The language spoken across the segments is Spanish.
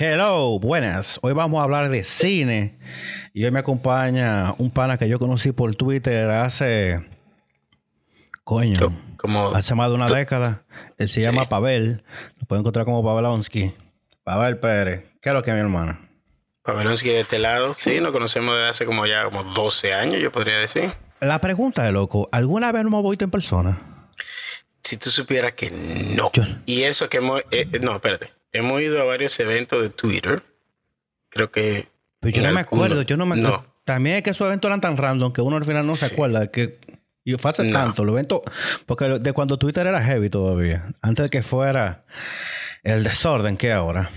Hello, buenas. Hoy vamos a hablar de cine. Y hoy me acompaña un pana que yo conocí por Twitter hace. Coño. Como, hace más de una década. Él se llama Pavel. Lo pueden encontrar como Pavelonsky. Pavel Pérez. ¿Qué es lo que es mi hermana? Pavelonsky de este lado. Sí, nos conocemos desde hace como ya como 12 años, yo podría decir. La pregunta de loco: ¿alguna vez no hemos visto en persona? Si tú supieras que no. Y eso que hemos. Eh, no, espérate hemos ido a varios eventos de Twitter. Creo que. Pero yo no me acuerdo, yo no me acuerdo. También es que esos eventos eran tan random que uno al final no se acuerda. Que y tanto, los eventos. Porque de cuando Twitter era heavy todavía. Antes de que fuera el desorden que ahora.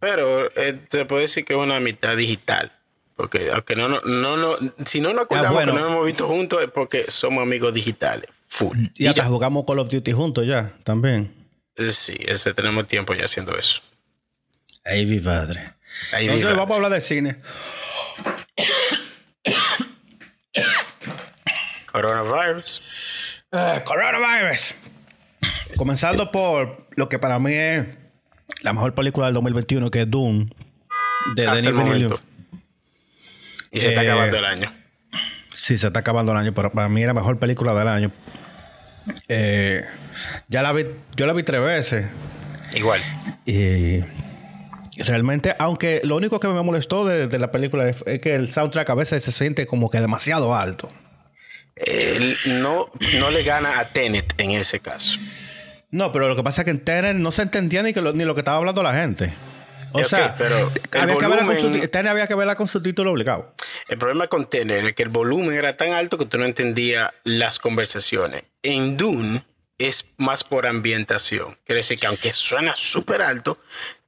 Pero eh, te puedo decir que es una mitad digital. Porque aunque no, no, no, si no nos ah, acordamos que no hemos visto juntos es porque somos amigos digitales. Full. Y, hasta jugamos Call of Duty juntos ya, también. Sí, ese, tenemos tiempo ya haciendo eso. Ahí mi padre. Ahí Entonces vamos a hablar de cine. Coronavirus. Uh, coronavirus. Comenzando por lo que para mí es la mejor película del 2021, que es Doom. De Hasta el momento. Y se está eh, acabando el año. Sí, se está acabando el año, pero para mí es la mejor película del año. Eh, ya la vi, yo la vi tres veces. Igual. Y realmente, aunque lo único que me molestó de, la película es, que el soundtrack a veces se siente como que demasiado alto. no, no le gana a Tenet en ese caso. No, pero lo que pasa es que en Tenet no se entendía ni, que lo, ni lo que estaba hablando la gente. O sea, pero había, que verla con su, Tenet había que verla con su título obligado. El problema con Tenet es que el volumen era tan alto que tú no entendías las conversaciones. En Dune es más por ambientación. Quiere decir que aunque suena súper alto,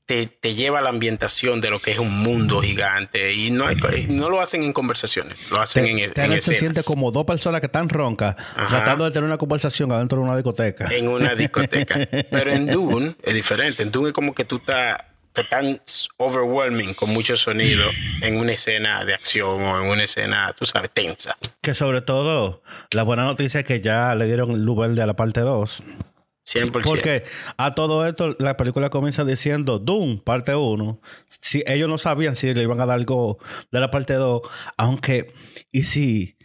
te, te, lleva a la ambientación de lo que es un mundo gigante y no, no lo hacen en conversaciones, lo hacen en, en se siente como dos personas que están roncas tratando de tener una conversación adentro de una discoteca. En una discoteca. Pero en Dune es diferente. En Dune es como que tú estás tan overwhelming con mucho sonido en una escena de acción o en una escena, tú sabes, tensa. Que sobre todo, la buena noticia es que ya le dieron luz verde a la parte 2. 100%. Porque a todo esto la película comienza diciendo Doom, parte 1. Si ellos no sabían si le iban a dar algo de la parte 2, aunque, y si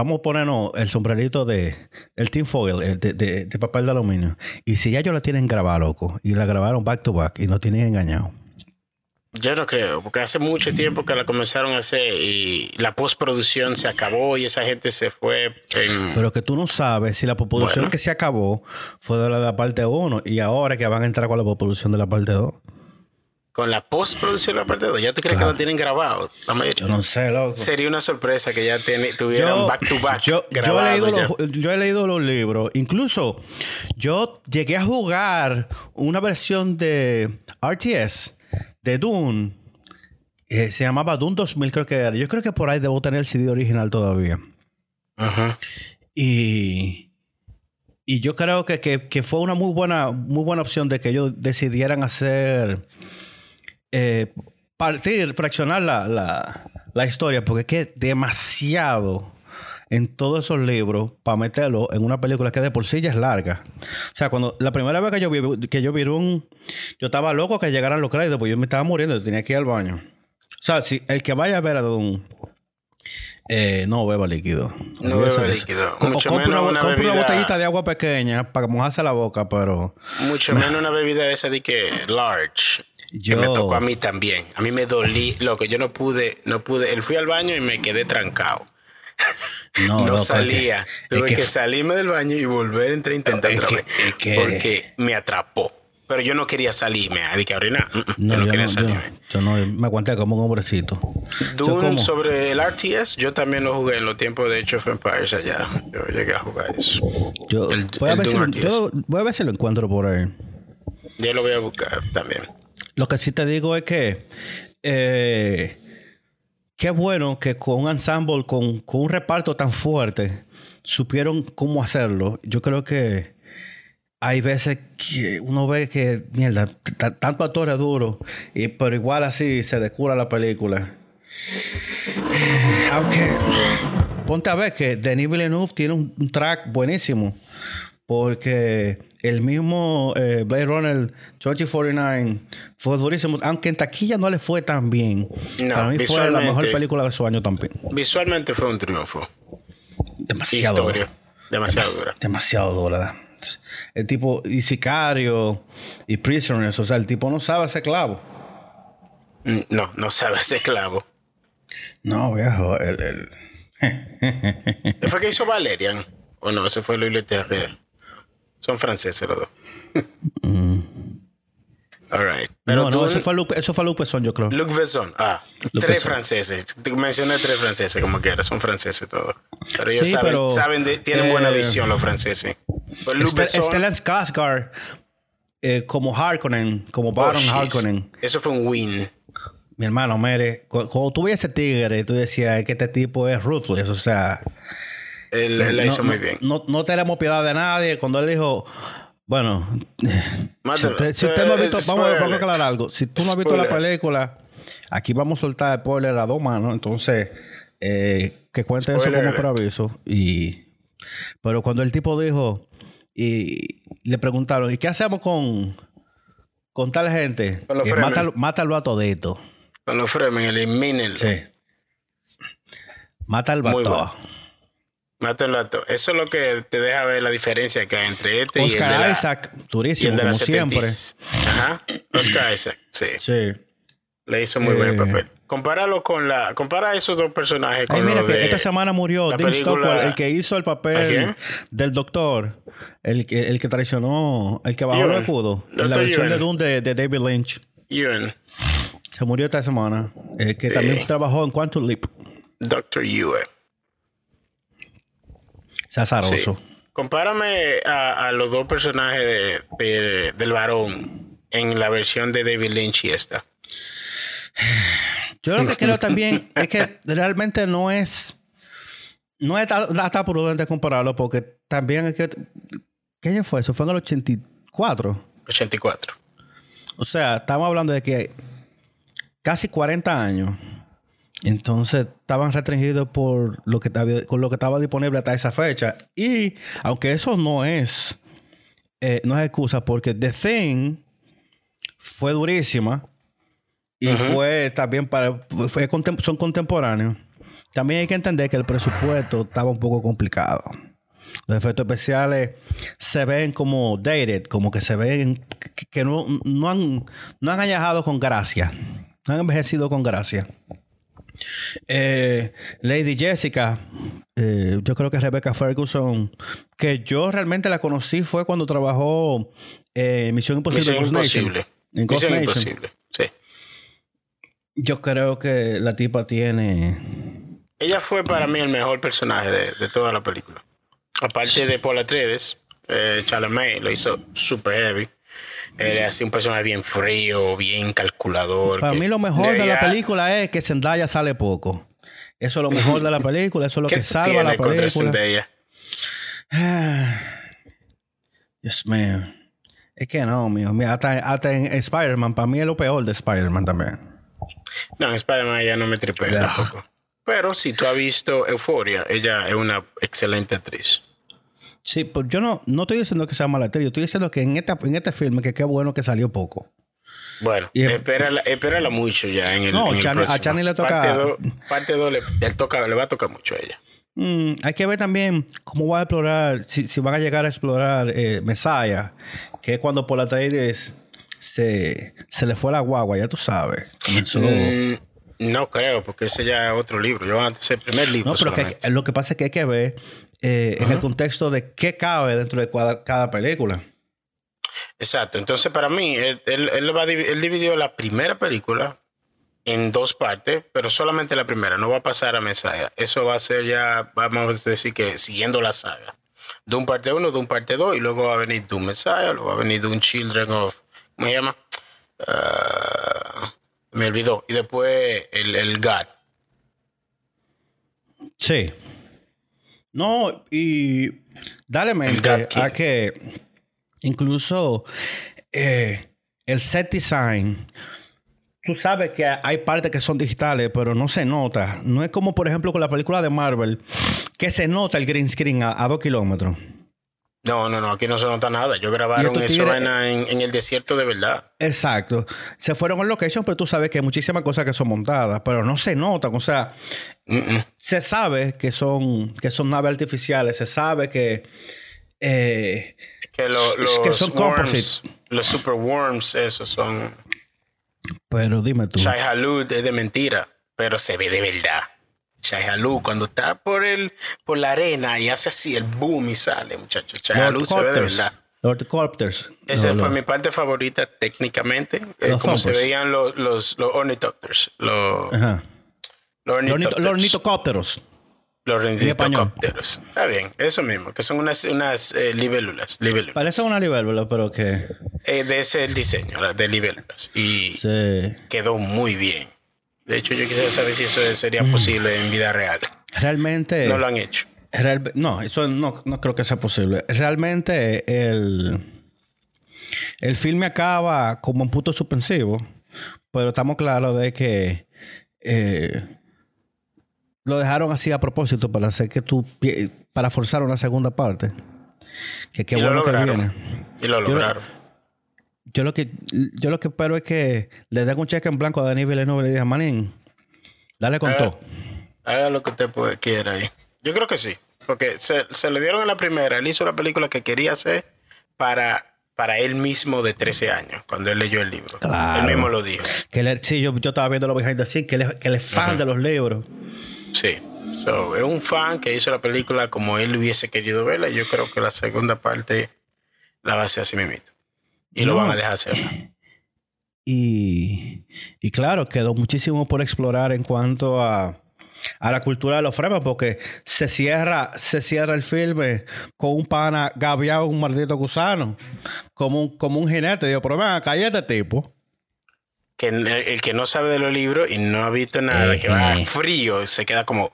vamos a ponernos el sombrerito de el tinfoil, de, de, de, papel de aluminio. Y si ya ellos la tienen grabada, loco, y la grabaron back to back y no tienen engañado. Yo no creo, porque hace mucho tiempo que la comenzaron a hacer y la postproducción se acabó y esa gente se fue Pero que tú no sabes si la postproducción que se acabó fue de la, parte 1 y ahora que van a entrar con la postproducción de la parte 2 con la postproducción de la parte 2, ya tú crees que lo tienen grabado. Yo no sé, loco. Sería una sorpresa que ya tuvieran back to back. Yo, yo, he leído los, yo, he leído los, libros. Incluso yo llegué a jugar una versión de RTS de Dune. Eh, se llamaba Dune 2000, creo que era. Yo creo que por ahí debo tener el CD original todavía. Ajá. Y. Y yo creo que, que, que, fue una muy buena, muy buena opción de que ellos decidieran hacer eh, partir, fraccionar la, la, historia, porque es que demasiado en todos esos libros para meterlo en una película que de por sí ya es larga. O sea, cuando la primera vez que yo vi, que yo vi un. Yo estaba loco que llegaran los créditos, porque yo me estaba muriendo, yo tenía que ir al baño. O sea, si el que vaya a ver a Don. Eh, no beba líquido. No beba líquido. Mucho menos una, una, botellita de agua pequeña para mojarse la boca, pero. Mucho menos una bebida esa de que large. Yo... me tocó a mí también. A mí me dolí, loco. Yo no pude, no pude. Él fui al baño y me quedé trancado. No, no salía. Tuve que, salirme del baño y volver a intentar otra vez. Porque me atrapó. Pero yo no quería salirme. Hay que orinar. No, yo no quería salirme. Yo, no me aguanté como un hombrecito. Doom sobre el RTS, yo también lo jugué en los tiempos de Age of Empires allá. Yo llegué a jugar eso. Yo, voy, a ver si lo, voy a ver si lo encuentro por ahí. Yo lo voy a buscar también. Lo que sí te digo es que eh, qué bueno que con un ensemble, con, un reparto tan fuerte, supieron cómo hacerlo. Yo creo que hay veces que uno ve que, mierda, tanto actores duros, y, pero igual así se descura la película. Aunque, ponte a ver que Denis Villeneuve tiene un track buenísimo. Porque el mismo eh, Blade Runner 2049 fue durísimo, aunque en taquilla no le fue tan bien. Para mí fue la mejor película de su año también. Visualmente fue un triunfo. Demasiado. Historia. Demasiado dura. Demasiado dura. El tipo, y Sicario, y Prisoners, o sea, el tipo no sabe ese clavo. No, no sabe ese clavo. No, viejo, el... el... ¿Fue que hizo Valerian? ¿O no? Ese fue Louis Terrier. Son franceses los dos. mm. All right. Pero no, no, eso fue, Luc, eso fue Luc Besson, yo creo. Luc Besson. Ah, tres franceses. Mencioné tres franceses, como quieras. Son franceses todos. Pero ellos saben, saben de, tienen buena eh, visión los franceses. Pues este, Stellan Skarsgård eh, como Harkonnen, como Baron oh, Harkonnen. Eso fue un win. Mi hermano, mire, cuando tú ese tigre, tú decías que este tipo es ruthless, o sea... Él, la hizo muy bien. No, no tenemos piedad de nadie. Cuando él dijo, bueno, si usted, no ha visto, vamos, a aclarar algo. Si tú no has visto la película, aquí vamos a soltar spoiler a dos manos. Entonces, eh, que cuente eso como preaviso. Y, pero cuando el tipo dijo, y le preguntaron, ¿y qué hacemos con, con tal gente? Con mátalo, mátalo, a todito. Con los fremen, elimínenlo. Sí. Mata al vato. Mátenlo a todos. Eso es lo que te deja ver la diferencia que hay entre este y el de la, Isaac, durísimo, como siempre. Ajá. Oscar Isaac, sí. Sí. Le hizo muy buen eh. papel. Compáralo con la... Compara esos dos personajes con Ay, mira, que esta semana murió Dean Stockwell, el que hizo el papel del doctor. El, que, el que traicionó... El que bajó el escudo. En la versión de Doom de, David Lynch. Ewan. Se murió esta semana. Eh, que también trabajó en Quantum Leap. Doctor Ewan. Sazaroso. Compárame a, los dos personajes de, del varón en la versión de David Lynch y esta. Yo lo que creo también es que realmente no es. No es hasta prudente compararlo porque también es que. ¿Qué año fue eso? Fue en el 84. 84. O sea, estamos hablando de que casi 40 años entonces estaban restringidos por lo que estaba, con lo que estaba disponible hasta esa fecha. Y aunque eso no es, eh, no es excusa, porque The Thing fue durísima y fue también para, fue, son contemporáneos. También hay que entender que el presupuesto estaba un poco complicado. Los efectos especiales se ven como dated, como que se ven que, no, no, han, no han con gracia, no han envejecido con gracia. Eh, Lady Jessica, eh, yo creo que Rebecca Ferguson, que yo realmente la conocí fue cuando trabajó en Misión Imposible. Misión Imposible. En Misión Imposible, sí. Yo creo que la tipa tiene... Ella fue para mí el mejor personaje de, toda la película. Aparte de Paul Atreides, eh, Chalamet lo hizo super heavy. Era así un personaje bien frío, bien calculador. Para mí lo mejor de la película es que Zendaya sale poco. Eso es lo mejor de la película, eso es lo que salva la película. Zendaya? Dios mío. Es que no, mío. hasta, en Spider-Man, para mí es lo peor de Spider-Man también. No, en Spider-Man ya no me tripea tampoco. Pero si tú has visto Euphoria, ella es una excelente actriz. Sí, pues yo no, no estoy diciendo que sea mala actriz, yo estoy diciendo que en, esta, en este filme que qué bueno que salió poco. Bueno, y espérala, espérala, mucho ya en el, no, a Chani le toca... Parte 2 le, le, va a tocar mucho a ella. Mm, hay que ver también cómo va a explorar, si, si van a llegar a explorar eh, Messiah, que es cuando por la se, se le fue la guagua, ya tú sabes. Mm, no creo, porque ese ya es otro libro. Yo antes el primer libro. No, pero que, lo que pasa es que hay que ver eh, en el contexto de qué cabe dentro de cada, película. Exacto. Entonces, para mí, él, él, dividió la primera película en dos partes, pero solamente la primera. No va a pasar a Messiah. Eso va a ser ya, vamos a decir que siguiendo la saga. De un parte 1, de un parte 2, y luego va a venir Doom Messiah, luego va a venir Doom Children of. ¿Cómo se llama? Ah, me olvidó. Y después el, el God. Sí. No, y dale mente a que incluso eh, el set design, tú sabes que hay partes que son digitales, pero no se nota. No es como, por ejemplo, con la película de Marvel, que se nota el green screen a, dos kilómetros. No, no, no, aquí no se nota nada. Yo grabaron eso en, en, el desierto de verdad. Exacto. Se fueron al location, pero tú sabes que hay muchísimas cosas que son montadas, pero no se notan. O sea, se sabe que son, que son naves artificiales, se sabe que. Eh, que, los, que son worms, Los super worms, esos son. Pero dime tú. Shai Halud es de mentira, pero se ve de verdad. Halud, cuando está por el, por la arena y hace así el boom y sale, muchachos. Shai Halud se ve de verdad. Lord. Esa fue mi parte favorita técnicamente. Los como se veían los, los, los ornithopters. Los, Ajá. los ornithopters. Los ornitocópteros. Los ornitocópteros. Está bien, eso mismo, que son unas, unas eh, libélulas, Parece una libélula, pero que... Eh, de ese el diseño, de libélulas. Y quedó muy bien. De hecho, yo quisiera saber si eso sería mm. posible en vida real. Realmente... No lo han hecho. no, eso no, no creo que sea posible. Realmente el... El filme acaba como un punto suspensivo, pero estamos claros de que... Eh, lo dejaron así a propósito para hacer que tú para forzar una segunda parte. Que qué bueno que viene. Y lo lograron. Yo, lo que yo lo que espero es que le den un cheque en blanco a Dani Villeneuve y le diga, Manín, dale con todo. Haga lo que usted quiera ahí. Yo creo que sí. Porque se, se, le dieron en la primera. Él hizo la película que quería hacer para, para él mismo de 13 años, cuando él leyó el libro. Él mismo lo dijo. Que sí, yo, yo estaba viendo lo behind the scenes, que él, que él es fan de los libros. Sí. es un fan que hizo la película como él hubiese querido verla. Y yo creo que la segunda parte la va a hacer así mismo. Y lo van a dejar hacer. Y, y claro, quedó muchísimo por explorar en cuanto a, a la cultura de los fremes, porque se cierra, se cierra el filme con un pana gaviado, un maldito gusano, como un, como un jinete. Digo, pero venga, cállate, tipo que el, que no sabe de los libros y no ha visto nada, que va frío, se queda como,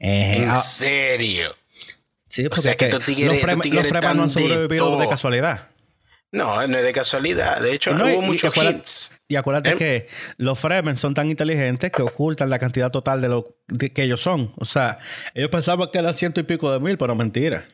¿en ah. serio? Sí, porque o sea, que los, fremas no han sobrevivido de casualidad. No, no es de casualidad. De hecho, hubo muchos hints. Y acuérdate ¿Eh? que los Fremen son tan inteligentes que ocultan la cantidad total de lo que ellos son. O sea, ellos pensaban que eran ciento y pico de mil, pero mentira.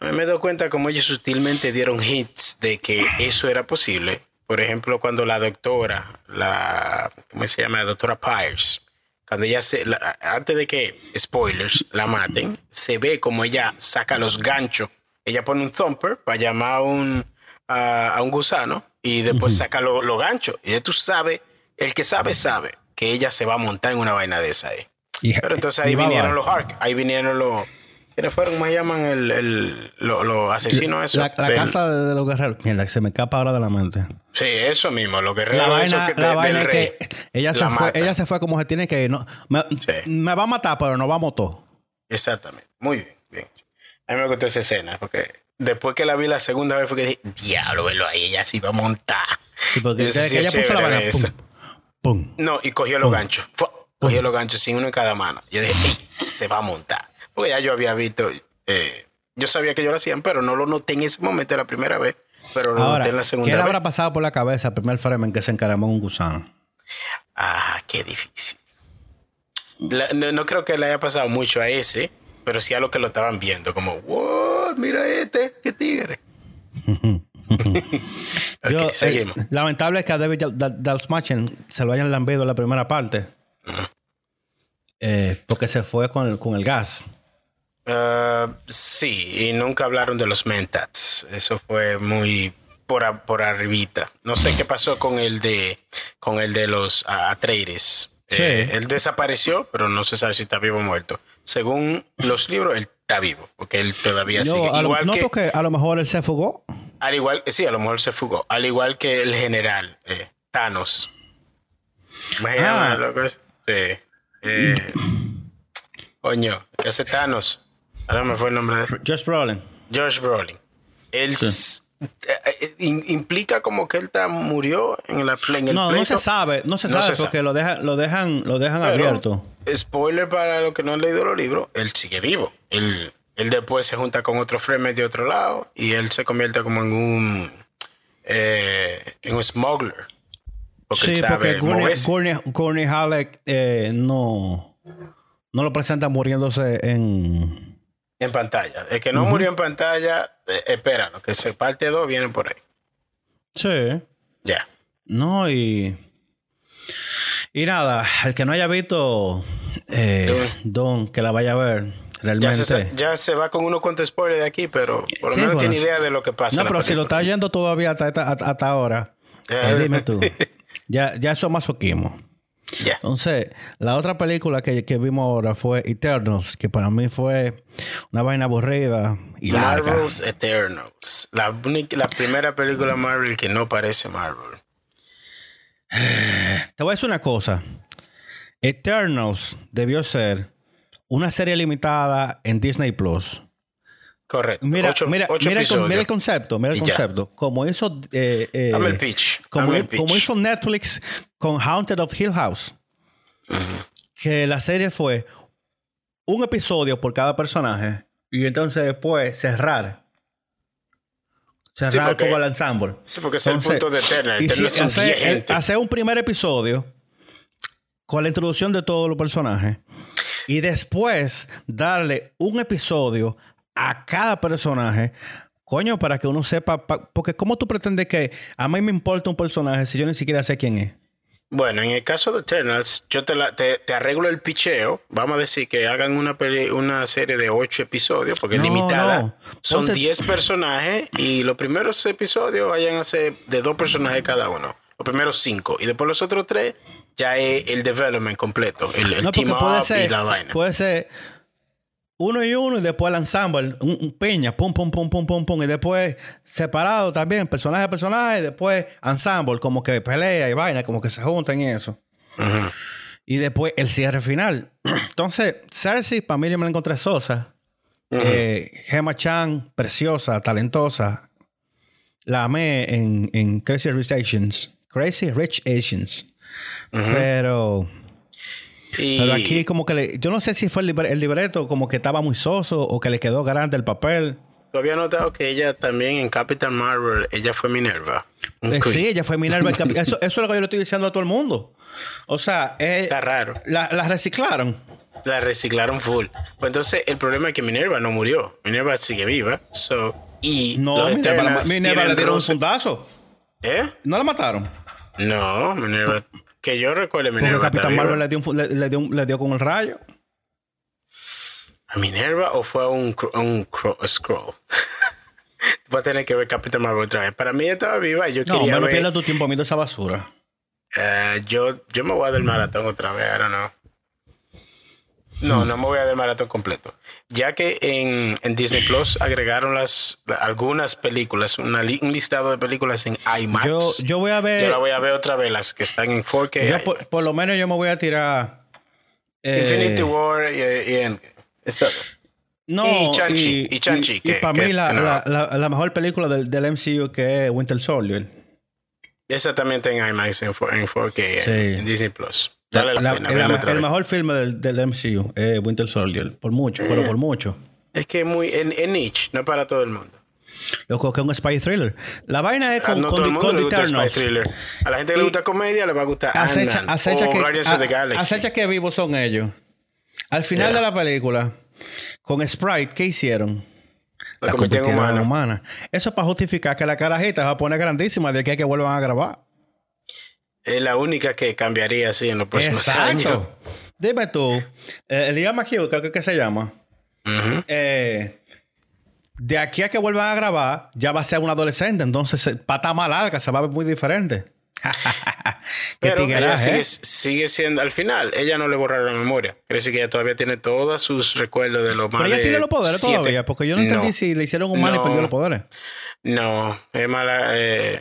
A mí me doy cuenta como ellos sutilmente dieron hints de que eso era posible por ejemplo, cuando la doctora, la, ¿cómo se llama? La doctora Pyers, cuando ella se, antes de que, spoilers, la maten, se ve como ella saca los ganchos. Ella pone un thumper para llamar a un, a, un gusano y después saca los ganchos. Y tú sabes, el que sabe, sabe que ella se va a montar en una vaina de esa ahí. Pero entonces ahí vinieron los Hark, ahí vinieron los ¿Quiénes fueron? ¿Cómo llaman el, el, los asesinos esos? La, la casa de, los guerreros. Mira, se me escapa ahora de la mente. Sí, eso mismo, los guerreros. La vaina, que la vaina que ella se, fue, ella se fue como se tiene que ir. No, me, me, va a matar, pero no vamos todos. Exactamente. Muy bien, bien. A mí me gustó esa escena, porque después que la vi la segunda vez fue que dije, diablo, velo ahí, ella se iba a montar. Sí, porque ella puso la vaina, pum, pum, No, y cogió los ganchos. Cogió los ganchos sin uno en cada mano. Yo dije, se va a montar. Pues ya yo había visto, eh, yo sabía que ellos lo hacían, pero no lo noté en ese momento la primera vez, pero lo noté en la segunda ¿qué vez. ¿Qué habrá pasado por la cabeza el primer Fremen que se encaramó un gusano? Ah, qué difícil. no, creo que le haya pasado mucho a ese, pero sí a lo que lo estaban viendo, como, wow, mira este, qué tigre. Yo, eh, lamentable es que a David Dalsmachen se lo hayan lambido en la primera parte. Eh, porque se fue con el, con el gas. Uh, sí, y nunca hablaron de los mentats. Eso fue muy por, por arribita. No sé qué pasó con el de con el de los Atreides. Eh, él desapareció, pero no se sabe si está vivo o muerto. Según los libros, él está vivo, porque él todavía sigue. igual no, que, porque a lo mejor él se fugó. Al igual, sí, a lo mejor se fugó. Al igual que el general eh, Thanos. ¿Me ah. lo que es? Sí. Eh, coño, ¿qué hace Thanos? Ahora me fue el nombre de Josh Brolin. Josh Brolin. Él eh, implica como que él murió en, la, en el No, no se sabe, no se sabe porque lo dejan, lo dejan, lo dejan abierto. Spoiler para los que no han leído los libros, él sigue vivo. Él, él después se junta con otro Fremen de otro lado y él se convierte como en un eh, en un smuggler. Porque sí, porque Gurney, Halleck no, no lo presenta muriéndose en En pantalla. El que no murió en pantalla, eh, espéralo, que se parte dos viene por ahí. Sí. Ya. No, y. Y nada, el que no haya visto eh, Don, que la vaya a ver. Realmente. Ya se, va con uno cuantos spoilers de aquí, pero por lo menos tiene idea de lo que pasa. No, pero si lo está yendo todavía hasta, hasta, ahora, eh, dime tú. ya, ya eso es masoquismo. Entonces, la otra película que, vimos ahora fue Eternals, que para mí fue una vaina aburrida y Marvel's Eternals. La, la primera película Marvel que no parece Marvel. Te voy a decir una cosa. Eternals debió ser una serie limitada en Disney Plus. Correcto. Mira, mira, mira, el, concepto, mira el concepto. Como hizo, eh, eh el pitch. Como, hizo Netflix con Haunted of Hill House. Que la serie fue un episodio por cada personaje y entonces después cerrar. Cerrar como el ensemble. Sí, porque es el punto de Eterna. Y hacer un primer episodio con la introducción de todos los personajes y después darle un episodio a cada personaje. Coño, para que uno sepa, porque ¿cómo tú pretendes que a mí me importa un personaje si yo ni siquiera sé quién es? Bueno, en el caso de Eternals, yo te, te, arreglo el picheo. Vamos a decir que hagan una, una serie de ocho episodios, porque es limitada. Son diez personajes y los primeros episodios vayan a ser de dos personajes cada uno. Los primeros cinco. Y después los otros tres ya es el development completo. El, team up y la vaina. Puede ser uno y uno y después el ensemble, un, peña, pum, pum, pum, pum, pum, pum, y después separado también, personaje a personaje, y después ensemble, como que pelea y vaina, como que se juntan y eso. Y después el cierre final. Entonces, Cersei, para mí yo me la encontré sosa. Eh, Gemma Chan, preciosa, talentosa. La amé en, en Crazy Rich Asians. Crazy Rich Asians. Pero pero aquí como que le, yo no sé si fue el, libreto como que estaba muy soso o que le quedó grande el papel. Tú había notado que ella también en Captain Marvel, ella fue Minerva. Eh, sí, ella fue Minerva. eso, eso, es lo que yo le estoy diciendo a todo el mundo. O sea, eh, está raro. La, reciclaron. La reciclaron full. Pues entonces el problema es que Minerva no murió. Minerva sigue viva. So, y no, Minerva, Minerva le dieron un fundazo. ¿Eh? ¿No la mataron? No, Minerva que yo recuerde, Minerva. Capitán Marvel le dio, le, dio, le dio con el rayo. ¿A Minerva o fue a un, un scroll? Va a tener que ver Capitán Marvel otra vez. Para mí estaba viva y yo no, quería. No, no pierdas tu tiempo viendo esa basura. Uh, yo, yo me voy a dar el maratón otra vez, I don't know. No, no me voy a dar maratón completo. Ya que en, en Disney Plus agregaron las algunas películas, un listado de películas en IMAX. Yo, yo, voy a ver. Yo la voy a ver otra vez, las que están en 4K. por, lo menos yo me voy a tirar. Eh, Infinity War y, y, no, y Chanchi. Y, Chanchi, y, para mí la, la, la, mejor película del, del, MCU que es Winter Soldier. Esa también está en IMAX en, 4, k en Disney Plus el, mejor filme del, del MCU es Winter Soldier. Por mucho, pero por mucho. Es que es muy en, niche, no para todo el mundo. Loco, que es un spy thriller. La vaina es con, no todo el mundo le gusta spy thriller. A la gente que le gusta comedia le va a gustar acecha, acecha que, Guardians of the Galaxy. Acecha que vivos son ellos. Al final de la película, con Sprite, ¿qué hicieron? La, la humana. humana. Eso es para justificar que la carajita se va a poner grandísima de que hay que vuelvan a grabar. Es la única que cambiaría así en los próximos años. Dime tú, eh, Elia McHugh, creo que se llama. Eh, de aquí a que vuelvan a grabar, ya va a ser un adolescente. Entonces, pata más larga, se va a ver muy diferente. Pero ella sigue, sigue, siendo, al final, ella no le borraron la memoria. Quiere decir que ella todavía tiene todos sus recuerdos de lo malo. Pero ella tiene los poderes todavía, porque yo no entendí si le hicieron un mal y perdió los poderes. No, es mala. Eh,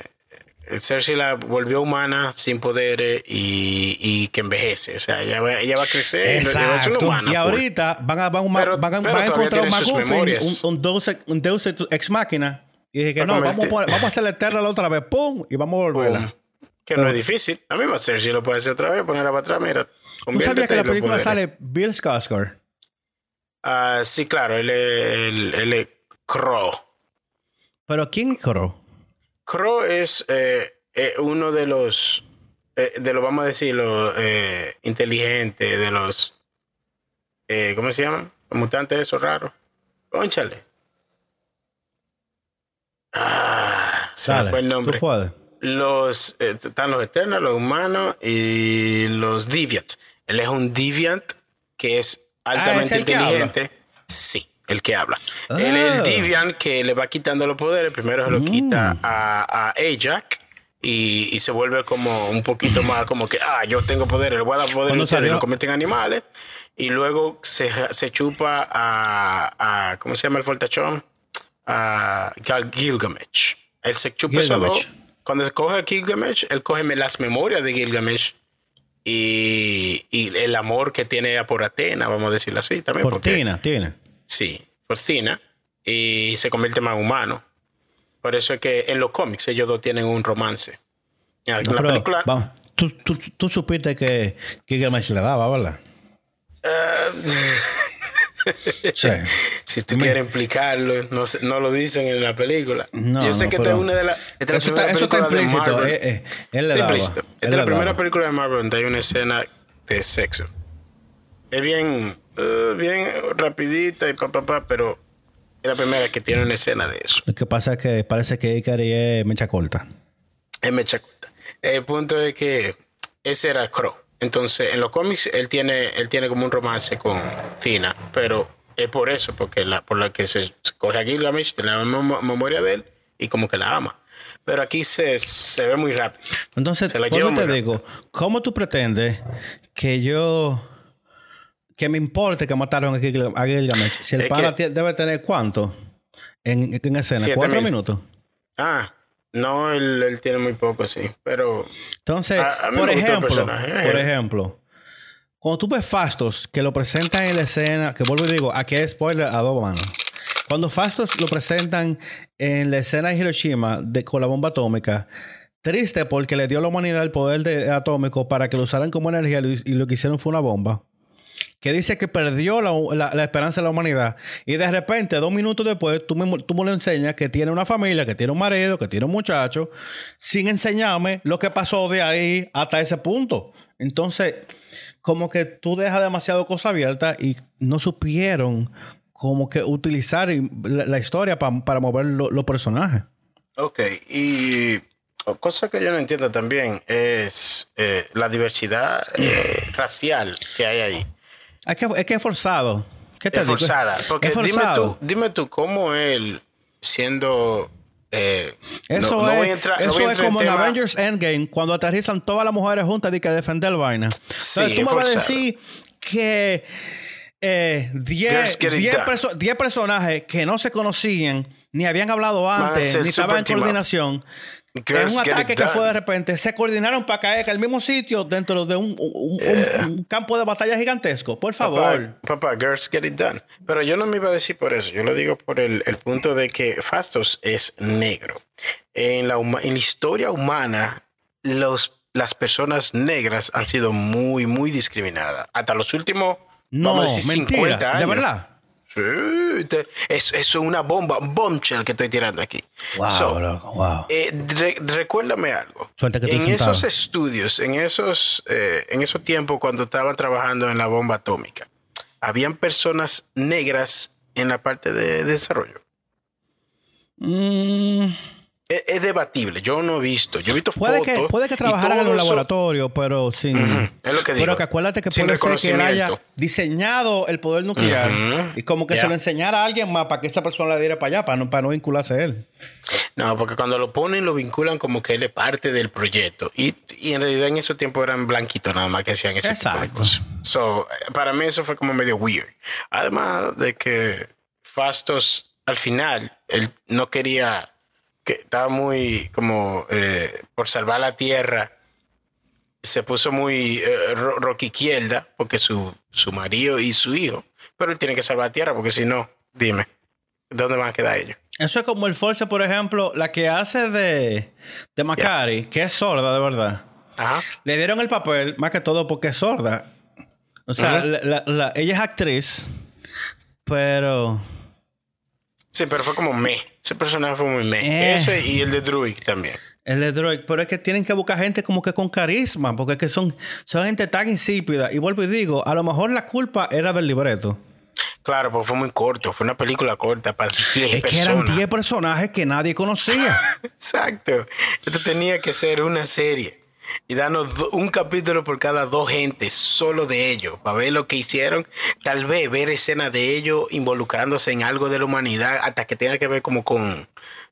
Cersei la volvió humana sin poderes y, que envejece. O sea, ella va, ella va a crecer Exacto. y ahorita van a, van, van, van, a encontrar un un, un, Deus, un Deus ex máquina. Y dije que no, vamos, a, vamos a hacer la eterna la otra vez. ¡Pum! Y vamos a volverla. Que no es difícil. A mí Cersei lo puede hacer otra vez, ponerla para atrás. Mira, ¿Tú sabías que la película sale Bill Skarsgård? Ah, sí, claro. Él es, él, es Crow. ¿Pero quién es Crow? Crow es eh, eh, uno de los, eh, de los, vamos a decirlo, inteligentes, de los, ¿cómo se llaman? Los mutantes esos raros. Conchale. Ah, fue el nombre. Los, eh, están los Eternos, los humanos y los Deviants. Él es un Deviant que es ah, altamente inteligente. Sí, el que habla. Él es el ah. Deviant que le va quitando los poderes. Primero se lo quita mm. a, a Ajax y, se vuelve como un poquito más como que, ah, yo tengo poder, le voy a dar poder a ustedes, lo cometen animales. Y luego se, se chupa a, a, ¿cómo se llama el fortachón? A Gilgamesh. Él se chupa Cuando se coge a Gilgamesh, él coge las memorias de Gilgamesh y, y, el amor que tiene por Atena, vamos a decirlo así también. Por Tina, tiene. Sí, por Tina. Y se convierte más humano. Por eso es que en los cómics ellos dos tienen un romance. En la película. Vamos, tú, tú, tú, supiste que Gilgamesh le daba, ¿verdad? Uh, sí. Si tú quieres implicarlo, no, no, lo dicen en la película. No, Yo sé que esta es una de las. Esta eso, está, eso está implícito. Eh, eh, él le daba. Esta es la primera película de Marvel donde hay una escena de sexo. Es bien, uh, bien rapidita y papá, pa, pa, pero es la primera que tiene una escena de eso. Lo que pasa es que parece que Ikari es mecha corta. Es mecha corta. El punto es que ese era Crow. Entonces, en los cómics él tiene, él tiene como un romance con Fina, pero es por eso, porque la, por la que se coge a Gilgamesh, tiene la memoria de él y como que la ama. Pero aquí se, se ve muy rápido. Entonces, ¿cómo te digo? ¿Cómo tú pretendes que yo que me importe que mataron a Gilgamesh. Si el pana debe tener cuánto en, en escena, cuatro minutos. Ah, no, él, tiene muy poco, sí. Pero. Entonces, por ejemplo, por ejemplo, cuando tú ves Fastos, que lo presentan en la escena, que vuelvo y digo, aquí hay spoiler a dos manos. Cuando Fastos lo presentan en la escena de Hiroshima de, con la bomba atómica, triste porque le dio a la humanidad el poder de, atómico para que lo usaran como energía y lo que hicieron fue una bomba que dice que perdió la, esperanza de la humanidad. Y de repente, dos minutos después, tú me, tú me lo enseñas que tiene una familia, que tiene un marido, que tiene un muchacho, sin enseñarme lo que pasó de ahí hasta ese punto. Entonces, como que tú dejas demasiado cosa abierta y no supieron como que utilizar la, historia para mover los personajes. Ok, y cosa que yo no entiendo también es eh, la diversidad eh, racial que hay ahí. Es que es, que es forzado. ¿Qué te es forzada. Porque Dime, tú, dime tú, ¿cómo él, siendo... Eh, eso es, eso es como en Avengers Endgame, cuando aterrizan todas las mujeres juntas y que defender vaina. Sí, tú me vas a decir que 10 eh, personajes que no se conocían, ni habían hablado antes, ni estaban en coordinación, en un ataque que fue de repente, se coordinaron para caer en el mismo sitio dentro de un, campo de batalla gigantesco. Por favor. Papá, girls get it done. Pero yo no me iba a decir por eso. Yo lo digo por el, punto de que Fastos es negro. En la, en la historia humana, los, las personas negras han sido muy, muy discriminadas. Hasta los últimos, no, vamos a decir, 50 años. ¿De verdad? Sí, eso, es una bomba, un bombshell que estoy tirando aquí. Wow, eh, recuérdame algo. en esos estudios, en esos, eh, en esos tiempos cuando estaban trabajando en la bomba atómica, ¿habían personas negras en la parte de, desarrollo? Mm. Es, debatible. Yo no he visto. Yo he visto puede fotos. Que, puede que trabajaran en un laboratorio, pero sin. Es lo que digo. Pero que acuérdate que puede ser que él haya diseñado el poder nuclear y como que se lo enseñara a alguien más para que esa persona le diera para allá, para no, para no vincularse a él. No, porque cuando lo ponen, lo vinculan como que él es parte del proyecto. Y, y en realidad en ese tiempo eran blanquitos nada más que hacían ese tipo de cosas. So, para mí eso fue como medio weird. Además de que Fastos, al final, él no quería que estaba muy como eh, por salvar la tierra. Se puso muy eh, izquierda porque su, su marido y su hijo. Pero él tiene que salvar la tierra porque si no, dime, ¿dónde van a quedar ellos? Eso es como el Force, por ejemplo, la que hace de, de Macari, que es sorda de verdad. Le dieron el papel más que todo porque es sorda. O sea, ella es actriz, pero Sí, pero fue como me. Ese personaje fue muy me. Eh. Ese y el de Druid también. El de Druid, pero es que tienen que buscar gente como que con carisma, porque es que son, son gente tan insípida. Y vuelvo y digo, a lo mejor la culpa era del libreto. Claro, porque fue muy corto, fue una película corta para 10 Es que eran 10 personajes que nadie conocía. Exacto. Esto tenía que ser una serie y darnos un capítulo por cada dos gentes, solo de ellos, para ver lo que hicieron, tal vez ver escenas de ellos involucrándose en algo de la humanidad, hasta que tenga que ver como con,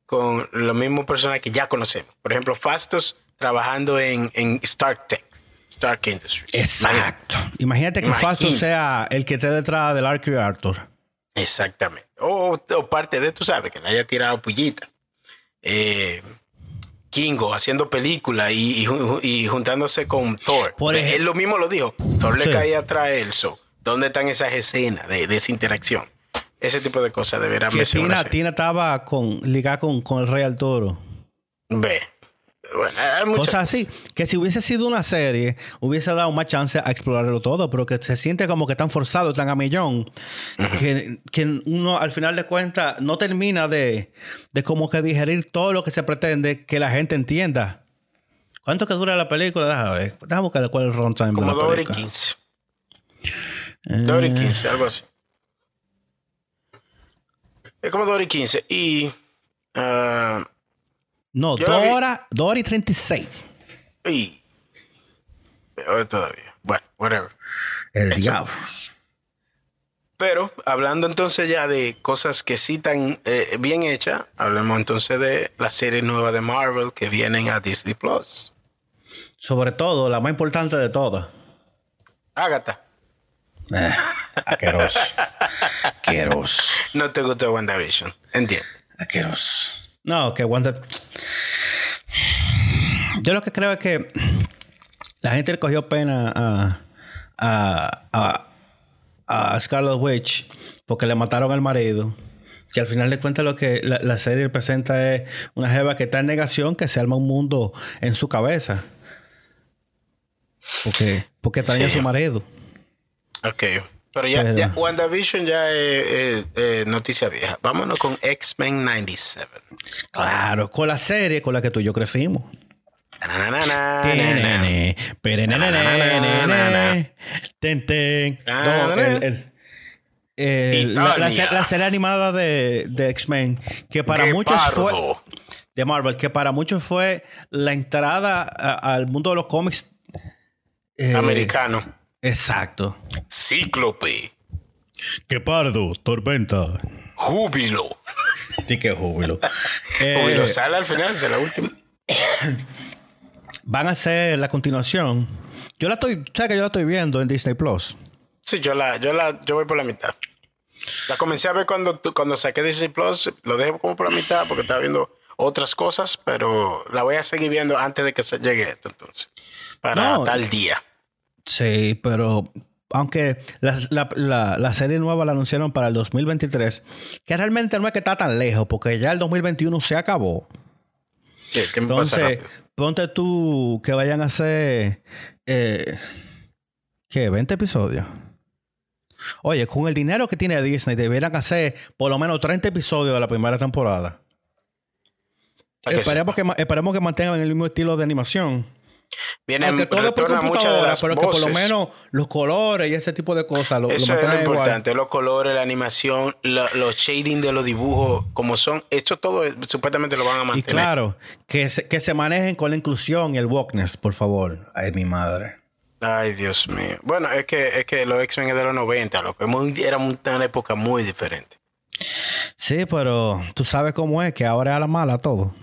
con los mismos personajes que ya conocemos. Por ejemplo, Fastos trabajando en, en Stark Tech. Stark Industries. Exacto. Imagínate, que Fastos sea el que esté detrás del Arthur Arthur. Exactamente. O, parte de, tú sabes, que le haya tirado pullita. Eh, Kingo haciendo película y, juntándose con Thor. Él lo mismo lo dijo. Thor le caía atrás él. So, ¿Dónde están esas escenas de, esa interacción? Ese tipo de cosas deberán verse. Tina, Tina estaba con, ligada con, con el Rey al Toro. Ve. Bueno, hay Cosas así. Que si hubiese sido una serie, hubiese dado más chance a explorarlo todo, pero que se siente como que tan forzado, tan a millón, que, uno al final de cuentas no termina de, de como que digerir todo lo que se pretende que la gente entienda. ¿Cuánto que dura la película? Déjame ver. Déjame buscar cuál es el runtime. Como 2 horas y 15. 2 horas y 15, algo así. Es como 2 horas y 15. Y. Uh, no, 2 horas, y 36. Y. Peor todavía. Bueno, whatever. El diablo. Pero hablando entonces ya de cosas que sí están eh, bien hechas, hablemos entonces de la serie nueva de Marvel que vienen a Disney Plus. Sobre todo, la más importante de todas. Agatha. Eh, aqueroso. aqueroso. No te gustó WandaVision. Entiendo. Aqueroso. No, que Wanda. Yo lo que creo es que la gente le cogió pena a, a, a, Scarlet Witch porque le mataron al marido. Que al final de cuentas lo que la, serie presenta es una jeva que está en negación, que se arma un mundo en su cabeza. Porque, porque extraña a su marido. Ok. Pero ya, WandaVision ya es, noticia vieja. Vámonos con X-Men 97. Claro, con la serie con la que tú y yo crecimos. la, serie animada de, de X-Men, que para muchos fue de Marvel, que para muchos fue la entrada al mundo de los cómics americano. Exacto. Cíclope. Qué pardo, tormenta. Júbilo. Sí, que júbilo. júbilo eh, sale al final, es la última. Van a hacer la continuación. Yo la estoy, ¿sabes que yo la estoy viendo en Disney Plus? Sí, yo la, yo la, yo voy por la mitad. La comencé a ver cuando, cuando saqué Disney Plus, lo dejé como por la mitad porque estaba viendo otras cosas, pero la voy a seguir viendo antes de que se llegue esto entonces. Para tal día. Sí, pero aunque la, serie nueva la anunciaron para el 2023, que realmente no es que está tan lejos, porque ya el 2021 se acabó. Sí, Entonces, ponte tú que vayan a hacer, eh, ¿qué? 20 episodios. Oye, con el dinero que tiene Disney, deberían hacer por lo menos 30 episodios de la primera temporada. Esperemos que, esperemos que mantengan el mismo estilo de animación. Vienen, Aunque todo por computadora, pero que por lo menos los colores y ese tipo de cosas lo, Eso es lo importante, los colores, la animación, los shading de los dibujos, como son, esto todo supuestamente lo van a mantener. Y claro, que se, que se manejen con la inclusión y el wokeness, por favor. Ay, mi madre. Ay, Dios mío. Bueno, es que, es que los X-Men de los 90, lo que era una época muy diferente. Sí, pero tú sabes cómo es, que ahora es a la mala todo.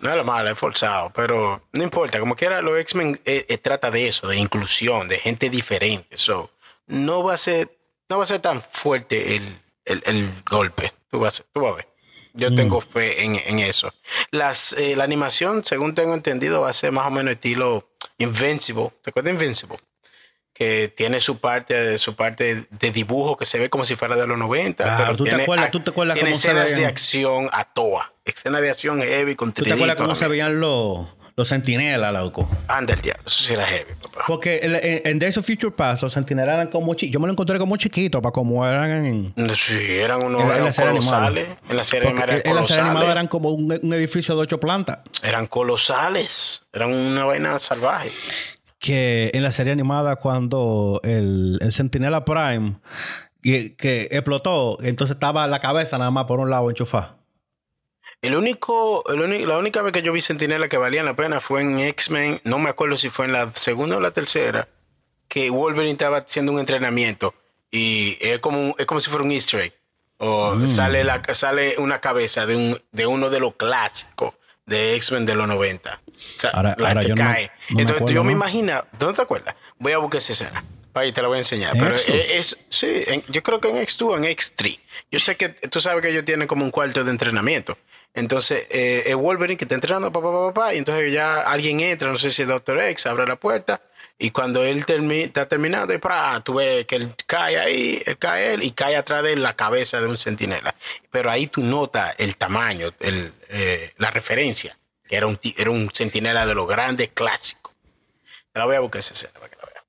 No es lo malo, es forzado, pero no importa. Como quiera, los X-Men eh, eh, trata de eso, de inclusión, de gente diferente. So, no va a ser, no va a ser tan fuerte el, golpe. Tú vas, tú vas a ver. Yo mm. tengo fe en, eso. Las, eh, la animación, según tengo entendido, va a ser más o menos estilo Invincible. ¿Te acuerdas de Invincible? Que tiene su parte su parte de dibujo que se ve como si fuera de los 90. pero ¿tú, tiene, te acuerdas, ¿tú te acuerdas tiene escenas de acción a toa. Escenas de acción heavy con ¿Tú te acuerdas cómo se veían los, los sentinelas, loco? Anda el diablo, eso sí era heavy, papá. Porque en, Days of Future Past los sentinelas eran como chiquitos. Yo me lo encontré como chiquito para como eran en... Sí, eran unos en, eran colosales. En la serie animada En la serie animada eran como un, un edificio de ocho plantas. Eran colosales. Eran una vaina salvaje que en la serie animada cuando el, el Sentinela Prime que, explotó, entonces estaba la cabeza nada más por un lado enchufada. El único, la única vez que yo vi Sentinela que valía la pena fue en X-Men, no me acuerdo si fue en la segunda o la tercera, que Wolverine estaba haciendo un entrenamiento y es como, es como si fuera un easter egg. O mm. sale, la, sale una cabeza de, un, de uno de los clásicos de X-Men de los 90. O sea, ahora, la que cae. Entonces yo me imagino, ¿dónde te acuerdas? Voy a buscar esa escena. Ahí te la voy a enseñar. Pero es, sí, yo creo que en X2 en X3. Yo sé que tú sabes que ellos tienen como un cuarto de entrenamiento. Entonces, eh, es Wolverine que está entrenando, papá, papá, papá, y entonces ya alguien entra, no sé si es Doctor X, abre la puerta, y cuando él está terminando, y para, tú ves que él cae ahí, él cae él, y cae atrás de la cabeza de un sentinela. Pero ahí tú notas el tamaño, el, eh, la referencia, que era un, era un sentinela de los grandes clásicos. Te la voy a buscar esa escena para que la veas.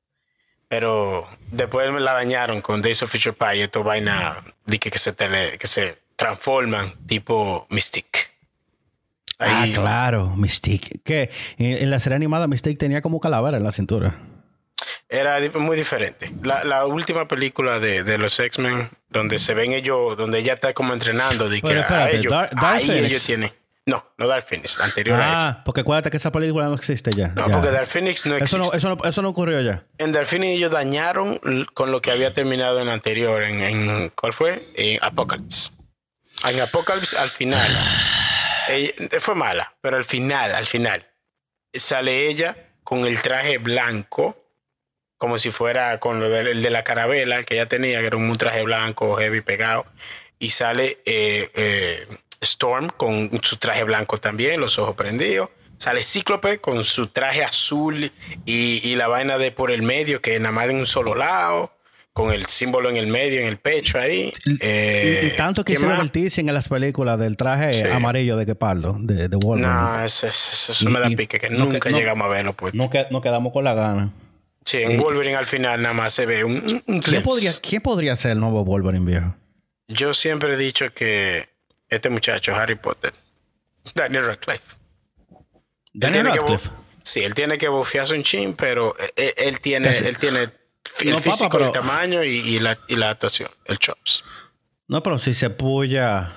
Pero después me la dañaron con Days of Future Pie, esto vaina de que, se que se transforman tipo Ah, claro, Mystique. Que en, la serie animada Mystique tenía como calavera en la cintura. Era muy diferente. La, última película de, los X-Men, donde se ven ellos, donde ella está como entrenando, de que ellos, ahí ellos tienen. No, no Dark Phoenix, anterior a eso. Ah, porque acuérdate que esa película no existe ya. No, porque Dark Phoenix no existe. Eso no, eso, no, ocurrió ya. En Dark Phoenix ellos dañaron con lo que había terminado en anterior, en, en ¿cuál fue? En Apocalypse. En Apocalypse, al final, fue mala, pero al final, al final, sale ella con el traje blanco, como si fuera con el de la carabela que ella tenía, que era un traje blanco, heavy pegado, y sale eh, eh, Storm con su traje blanco también, los ojos prendidos. Sale Cíclope con su traje azul y, y, la vaina de por el medio, que nada más de un solo lado con el símbolo en el medio, en el pecho ahí. y, eh, tanto que hicieron el teasing en las películas del traje amarillo de Quepardo, de, de Wolverine. No, eso, eso, me da pique, que nunca llegamos a verlo. Pues. No, no quedamos con la gana. Sí, en Wolverine al final nada más se ve un, ¿Quién, podría, ¿Quién podría ser el nuevo Wolverine viejo? Yo siempre he dicho que este muchacho, Harry Potter, Daniel Radcliffe. Daniel Radcliffe. Sí, él tiene que bufearse un chin, pero él, eh, él tiene, él tiene el físico, el tamaño y, la, y, la, actuación, el chops. No, pero si se puya.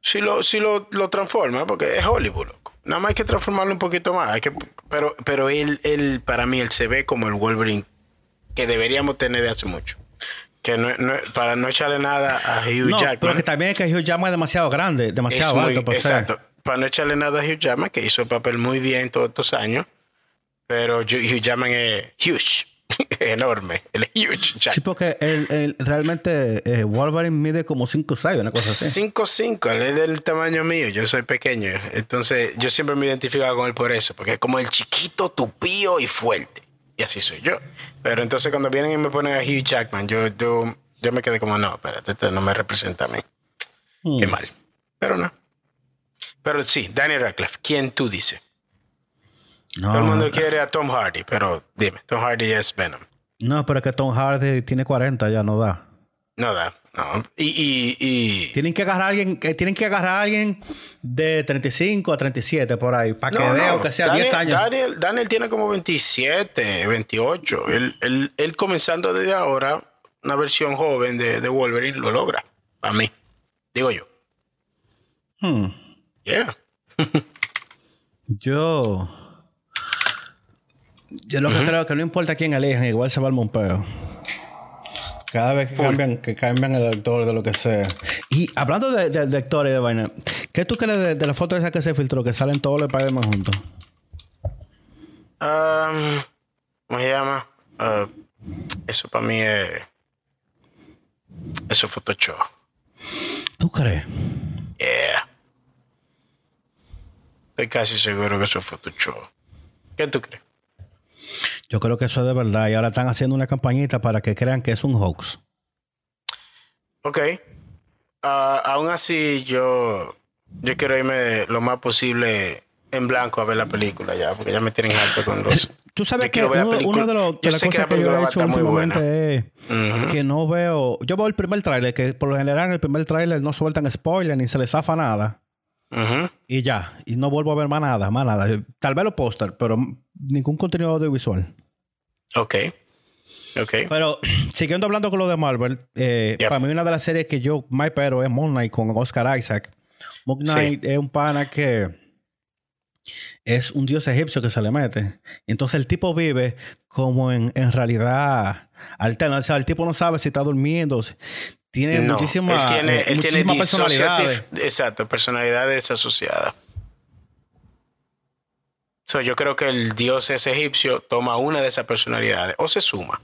Si lo, si lo, lo transforma, porque es Hollywood, loco. Nada más hay que transformarlo un poquito más. Hay que, pero pero él, él, para mí, él se ve como el Wolverine que deberíamos tener de hace mucho. Que no, no, para no echarle nada a Hugh no, Jackman. Pero que también es que Hugh Jackman es demasiado grande, demasiado alto. Por exacto. Para no echarle nada a Hugh Jackman, que hizo el papel muy bien todos estos años. Pero Hugh Jackman es huge. enorme, el huge Sí, porque el, realmente eh, Wolverine mide como 5'6, una cosa así. 5'5, él es del tamaño mío, yo soy pequeño. Entonces, yo siempre me identifico con él por eso, porque es como el chiquito, tupío y fuerte. Y así soy yo. Pero entonces, cuando vienen y me ponen a Hugh Jackman, yo, yo, yo me quedé como, no, espérate, este no me representa a mí. Qué hmm. mal. Pero no. Pero sí, Daniel Radcliffe, ¿quién tú dices? Todo el mundo quiere a Tom Hardy, pero dime, Tom Hardy es Venom. No, pero es que Tom Hardy tiene 40, ya no da. No da, no. Y, y, Tienen que agarrar a alguien, eh, tienen que agarrar a alguien de 35 a 37 por ahí, para que vea que sea 10 años. Daniel, Daniel, tiene como 27, 28. Él, él, comenzando desde ahora, una versión joven de, de Wolverine lo logra. Para mí. Digo yo. Hmm. Yeah. yo. Yo lo que creo que no importa quién elijan, igual se va el mompeo. Cada vez que cambian, que cambian el actor de lo que sea. Y hablando de, de, de actores de vaina, ¿qué tú crees de, la foto esa que se filtró, que salen todos los spider juntos? Um, ¿Cómo se llama? Uh, eso para mí es. Eso es Photoshop. ¿Tú crees? Yeah. Estoy casi seguro que eso es Photoshop. ¿Qué tú crees? Yo creo que eso es de verdad. Y ahora están haciendo una campañita para que crean que es un hoax. Ok. Ah, aún así, yo, yo quiero irme lo más posible en blanco a ver la película ya, porque ya me tienen alto con los. Tú sabes que uno, de, los, de las cosas que, yo he hecho últimamente es que no veo. Yo veo el primer tráiler, que por lo general en el primer tráiler no sueltan spoiler ni se les zafa nada. Y ya, y no vuelvo a ver más nada, más nada. Tal vez los póster, pero ningún contenido audiovisual. Ok. Ok. Pero siguiendo hablando con lo de Marvel, eh, para mí una de las series que yo más espero es Moon Knight con Oscar Isaac. Moon Knight es un pana que es un dios egipcio que se le mete. Entonces el tipo vive como en, en realidad alterna. O sea, el tipo no sabe si está durmiendo. Tiene muchísimas tiene, eh, personalidades. Exacto, personalidades asociadas. So, yo creo que el dios ese egipcio toma una de esas personalidades o se suma.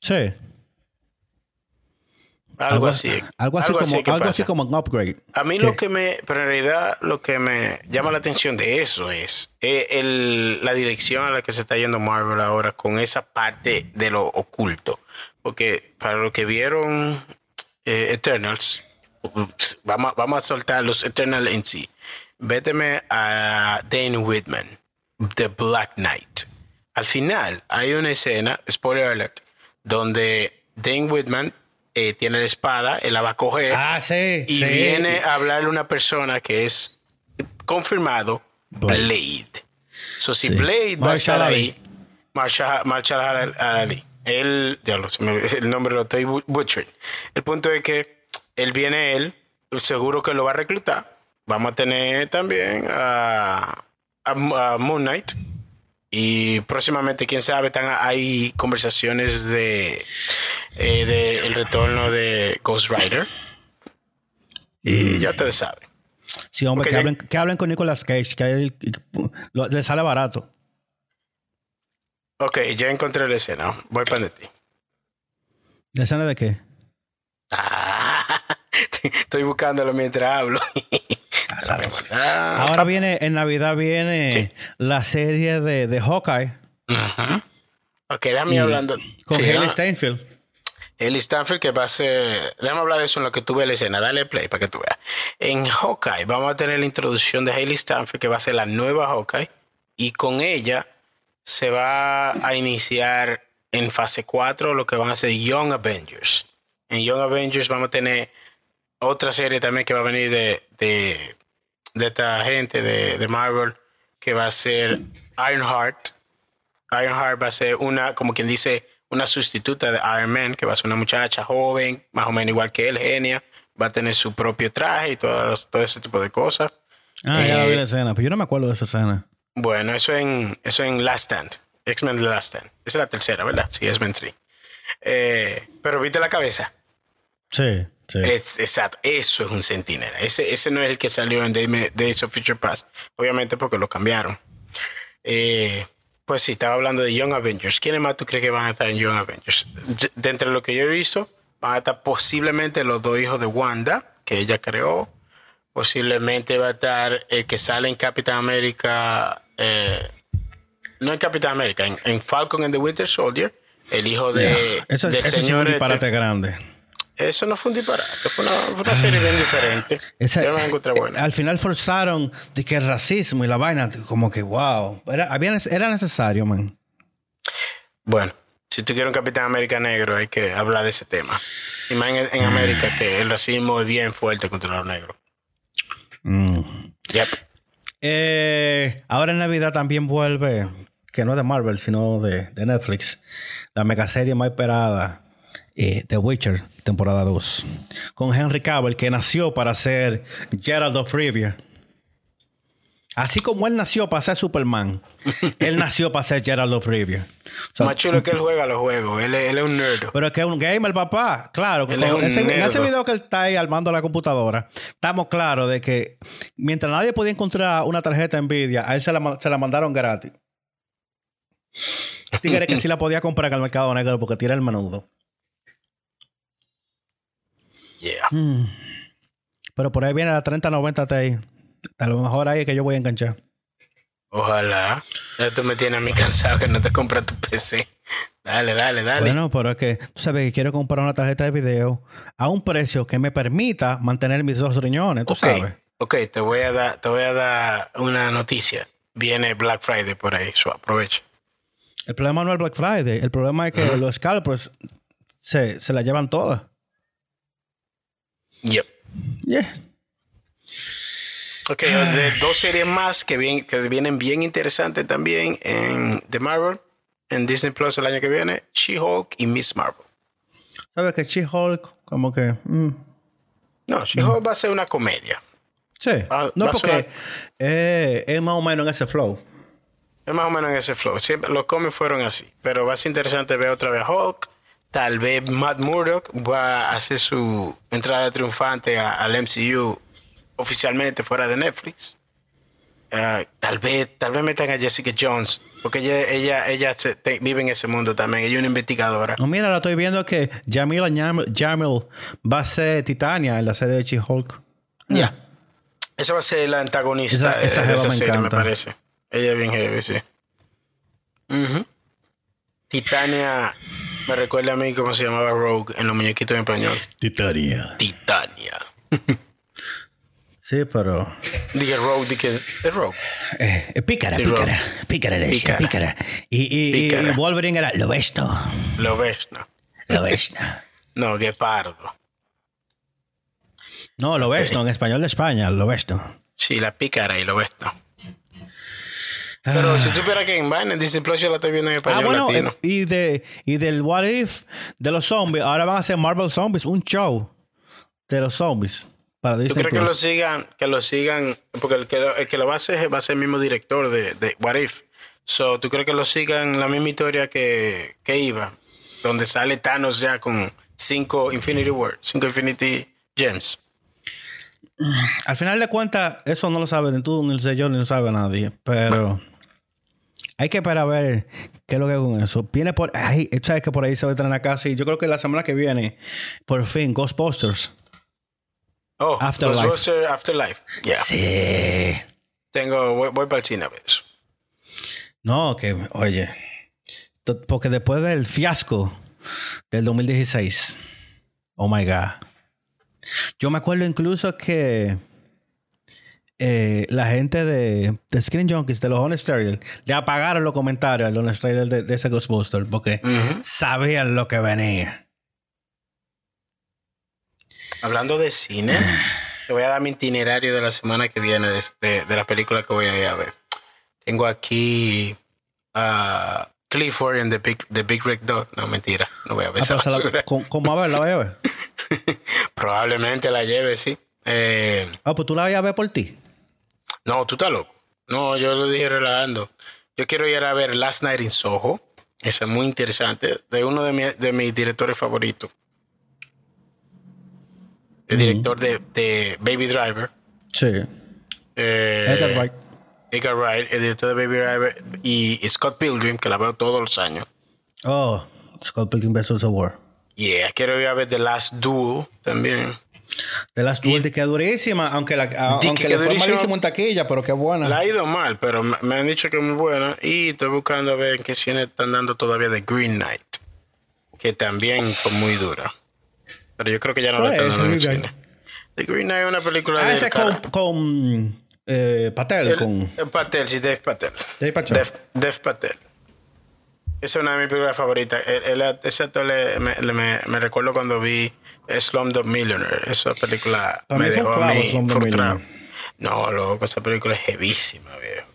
Sí. Algo, así. Algo así, como, algo así como un upgrade. A mí lo que me, pero en realidad lo que me llama la atención de eso es eh, el, la dirección a la que se está yendo Marvel ahora con esa parte de lo oculto. Porque para lo que vieron eh, Eternals, vamos, vamos a soltar los Eternals en sí. Véteme a Dane Whitman, The Black Knight. Al final hay una escena, spoiler alert, donde Dane Whitman eh, tiene la espada, él la va a coger. Ah, sí. Y viene a hablarle a una persona que es confirmado Blade. So, si Blade va a estar ahí, Marshall Ali. Él, ya lo, el nombre lo estoy butchering. El punto es que él viene, él, seguro que lo va a reclutar. Vamos a tener también a, a Moon Knight y próximamente, quién sabe, están, hay conversaciones de, eh, el retorno de Ghost Rider. Y mm. ya te saben. Sí, hombre, que, hablen, que, hablen, con Nicolas Cage, que le sale barato. Ok, ya encontré la escena. Voy para ti. ¿La escena de qué? Ah, estoy buscándolo mientras hablo. Ah, Ahora viene, en Navidad viene la serie de, de Hawkeye. Ok, déjame hablando. Con Haley Steinfeld. Haley Steinfeld que va a ser... Déjame hablar de eso en lo que tuve la escena. Dale play para que tú veas. En Hawkeye vamos a tener la introducción de Haley Steinfeld que va a ser la nueva Hawkeye. Y con ella se va a iniciar en fase 4 lo que van a ser Young Avengers. En Young Avengers vamos a tener otra serie también que va a venir de, de, esta gente de, de, Marvel, que va a ser Ironheart. Ironheart va a ser una, como quien dice, una sustituta de Iron Man, que va a ser una muchacha joven, más o menos igual que él, genia. Va a tener su propio traje y todo, todo ese tipo de cosas. Ah, ya vi la eh, escena, pero yo no me acuerdo de esa escena. Bueno, eso en, eso en Last Stand. X-Men The Last Stand. Esa es la tercera, ¿verdad? Sí, es men 3. Eh, pero viste la cabeza. Sí exacto, eso es un centinela. Ese, ese no es el que salió en Days of Future Past, obviamente porque lo cambiaron. Eh, pues sí, estaba hablando de Young Avengers. ¿Quiénes más tú crees que van a estar en Young Avengers? De, entre lo que yo he visto, van a estar posiblemente los dos hijos de Wanda, que ella creó. Posiblemente va a estar el que sale en Capitán América, eh, no en Capitán América, en, Falcon and the Winter Soldier, el hijo de, eso, del señor. Es un este disparate grande. Eso no fue un disparate, fue una, serie bien diferente. Yo me encontré buena. Al final forzaron de que el racismo y la vaina, como que wow. Era, era necesario, man. Bueno, si tú quieres un Capitán América negro, hay que hablar de ese tema. Y más en, América, que el racismo es bien fuerte contra los negros. Mm. Yep. Eh, ahora en Navidad también vuelve, que no es de Marvel, sino de, de Netflix, la mega serie más esperada eh, The Witcher, temporada 2. Con Henry Cavill, que nació para ser Gerald of Rivia. Así como él nació para ser Superman, él nació para ser Gerald of Rivia. Más chulo que él juega los juegos. Él, es un nerd. Pero es que es un gamer, papá. Claro. en ese video que él está ahí armando la computadora, estamos claros de que mientras nadie podía encontrar una tarjeta Nvidia, a él se la, se la mandaron gratis. Tigre que sí la podía comprar en el mercado negro porque tira el menudo. Mm. Pero por ahí viene la 3090 Ti. A lo mejor ahí es que yo voy a enganchar. Ojalá. Esto me tiene a mí cansado que no te compras tu PC. Dale, dale, dale. Bueno, pero es que tú sabes que quiero comprar una tarjeta de video a un precio que me permita mantener mis dos riñones, tú sabes. Ok, te voy a dar, te voy a dar una noticia. Viene Black Friday por ahí, so aprovecha. El problema no es Black Friday, el problema es que los scalpers se, se la llevan todas. Yep. Yeah. Ok, de dos series más que, bien, que vienen bien interesantes también en The Marvel, en Disney Plus el año que viene, She-Hulk y Miss Marvel. ¿Sabes que She-Hulk como que... Mm. No, She-Hulk va a ser una comedia. Sí. no, porque es más o menos en ese flow. Es más o menos en ese flow. Siempre, los cómics fueron así. Pero va a ser interesante ver otra vez Hulk. Tal vez Matt Murdock va a hacer su entrada triunfante al MCU oficialmente fuera de Netflix. Ah, tal vez tal vez metan a Jessica Jones porque ella ella ella vive en ese mundo también ella es una investigadora. No, mira la estoy viendo que Jamila Jamil va a ser Titania en la serie de She-Hulk. Ya. Esa va a ser la antagonista esa, de esa serie me parece. Ella es bien heavy sí. Titania me recuerda a mí cómo se llamaba Rogue en los muñequitos en español Titania Titania Sí, pero. Dije Rogue, dije. Es Rogue. Eh, pícara, pícara. Pícara le decía, pícara. Y, y, Wolverine era lo besto. Lo besto. Lo no, guepardo. No, lo besto, en español de España, lo besto. Sí, la pícara y lo besto. Pero si tú esperas que en Vaina, Disney Plus yo la estoy viendo en español. Ah, bueno, latino. y, de, y del What If de los zombies, ahora van a hacer Marvel Zombies, un show de los zombies. ¿Tú crees que lo sigan, que lo sigan? Porque el que, lo, el que lo va a hacer va a ser el mismo director de, de What If. So, ¿Tú crees que lo sigan la misma historia que, que iba? Donde sale Thanos ya con cinco Infinity Words, cinco Infinity Gems. Al final de cuentas, eso no lo sabe ni tú, ni el señor, ni lo sabe nadie. Pero hay que esperar a ver qué es lo que con eso. Viene por ahí, sabes que por ahí se va a estrenar casi. Yo creo que la semana que viene, por fin, Ghostbusters. Oh, Afterlife. Afterlife. Sí. Tengo, voy, para el cine a ver eso. No, que, oye, porque después del fiasco del 2016, oh my God. Yo me acuerdo incluso que eh, la gente de, Screen Junkies, de los Honest Trailers, le apagaron los comentarios al Honest Trailer de, ese Ghostbuster porque sabían lo que venía. Hablando de cine, te voy a dar mi itinerario de la semana que viene de, de, la película que voy a ir a ver. Tengo aquí a Clifford en The Big, The Big Red Dog. No, mentira. No voy a ver ah, esa la, ¿Cómo a ver? ¿La voy a ver? Probablemente la lleve, sí. Eh, ah, pues tú la voy a ver por ti. No, tú estás loco. No, yo lo dije relajando. Yo quiero ir a ver Last Night in Soho. Esa es muy interesante. De uno de, de mis directores favoritos el director de, Baby Driver. Sí. Eh, Edgar Wright. Edgar Wright, el director de Baby Driver. Y Scott Pilgrim, que la veo todos los años. Oh, Scott Pilgrim vs. The War. Yeah, quiero ir a ver The Last Duel también. The Last Duel, de que durísima, aunque, la, aunque le fue malísimo en taquilla, pero qué buena. La ha ido mal, pero me han dicho que es muy buena. Y estoy buscando a ver en qué cine están dando todavía The Green Knight, que también fue muy dura. Pero yo creo que ya no lo están dando en el cine. The Green Knight es una película ah, de. ese con, con eh, Patel. con... Patel, sí, Dave Patel. Dave, Patel. Esa es una de mis películas favoritas. El, ese actor me, recuerdo cuando vi Slumdog Millionaire. Esa película me dejó a mí frustrado. No, loco, esa película es heavísima, viejo.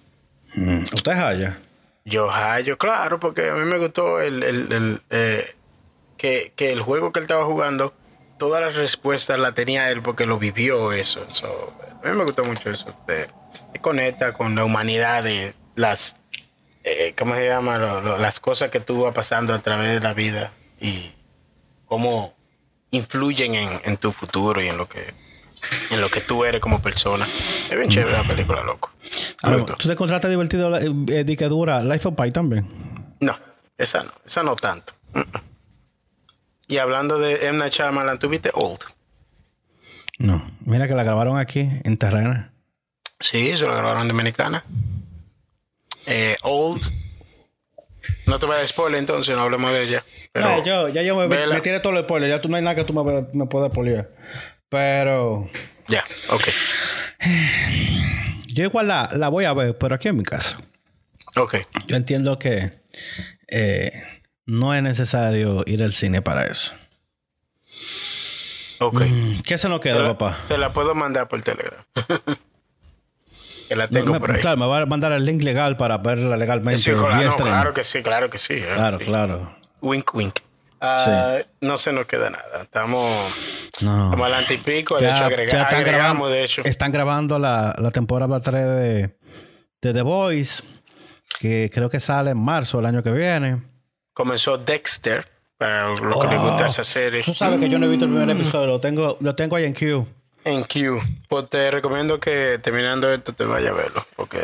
Mm. ¿Usted haya? Yo hallo, claro, porque a mí me gustó el, el, el eh, que, que el juego que él estaba jugando todas las respuestas la tenía él porque lo vivió eso. a mí me gustó mucho eso. De, conecta con la humanidad de las, eh, ¿cómo se llama? las cosas que tú vas pasando a través de la vida y cómo influyen en, tu futuro y en lo que en lo que tú eres como persona. Es bien chévere la película, loco. ¿Tú te encontraste divertido eh, de que dura Life of Pi también? No, esa no, esa no tanto. Y hablando de. Night Shyamalan, ¿tuviste Old? No. Mira que la grabaron aquí, en Terrena. Sí, se la grabaron en Dominicana. Eh, Old. No te voy a dar spoiler entonces, no hablemos de ella. Pero yo, ya yo me, me tiré todo el spoiler. Ya tú no hay nada que tú me, me puedas spoiler. Pero... Ya, ok. Yo igual la, la, voy a ver, pero aquí en mi casa. Ok. Yo entiendo que... Eh, no es necesario ir al cine para eso. Ok. Mm, ¿Qué se nos queda, papá? Te la puedo mandar por Telegram. Que la tengo me, por ahí. Claro, me va a mandar el link legal para verla legalmente. Sí, claro, claro que sí, claro que sí. ¿eh? Claro, claro. Wink, wink. Uh, no se nos queda nada. Estamos, no. estamos adelante y pico. De hecho, agrega, están agregamos, grabando, de hecho. Están grabando la, la temporada 3 de, de The Voice, que creo que sale en marzo del año que viene. Comenzó Dexter, para lo que le gusta esa serie. Tú sabes que yo no he visto el primer episodio, lo tengo, lo tengo ahí en Q. En Q. Pues te recomiendo que terminando esto te vayas a verlo, porque